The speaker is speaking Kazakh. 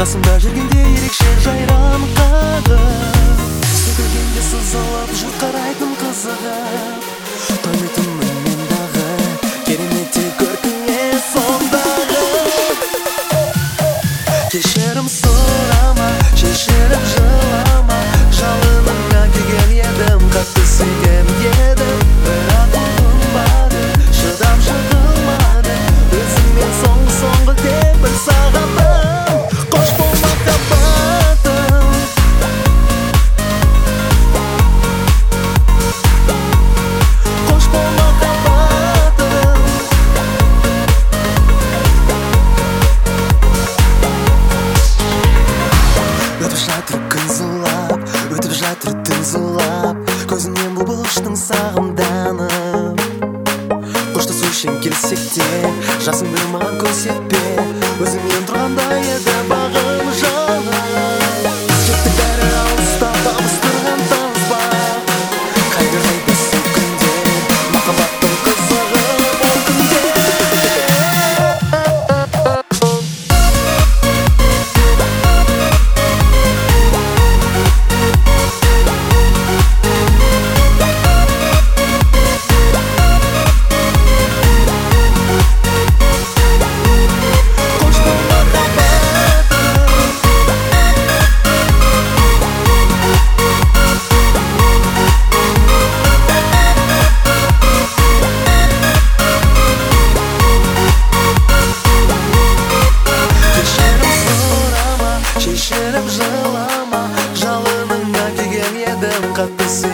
Tá Tasımda jürgen қобылыштың сағымданып ұштасу үшін келсек те жасыңды маған көрсетпе. Өзіңмен тұрғандай еді got this